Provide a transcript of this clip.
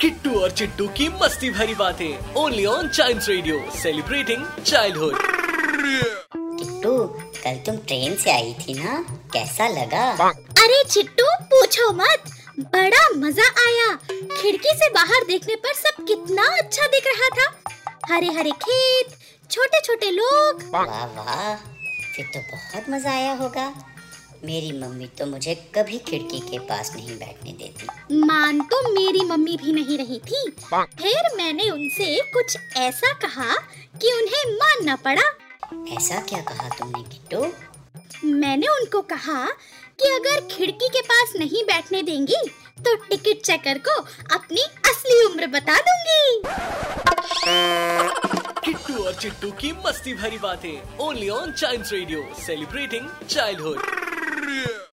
किट्टू और चिट्टू की मस्ती भरी बातें only on child radio celebrating childhood Kittu कल तुम ट्रेन से आई थी ना? कैसा लगा? अरे चिट्टू पूछो मत। बड़ा मज़ा आया। खिड़की से बाहर देखने पर सब कितना अच्छा दिख रहा था। हरे हरे खेत छोटे छोटे लोग। वाह वाह फिर तो बहुत मज़ा आया होगा। मेरी मम्मी तो मुझे कभी खिड़की के पास नहीं बैठने देती। मान तो मेरी मम्मी भी नहीं रही थी। फिर मैंने उनसे कुछ ऐसा कहा कि उन्हें मानना पड़ा। ऐसा क्या कहा तुमने किट्टू? मैंने उनको कहा कि अगर खिड़की के पास नहीं बैठने देंगी तो टिकट चेकर को अपनी असली उम्र बता दूँगी। किट्टू और चिट्टू की मस्ती भरी बातें only on child radio celebrating childhood Yeah.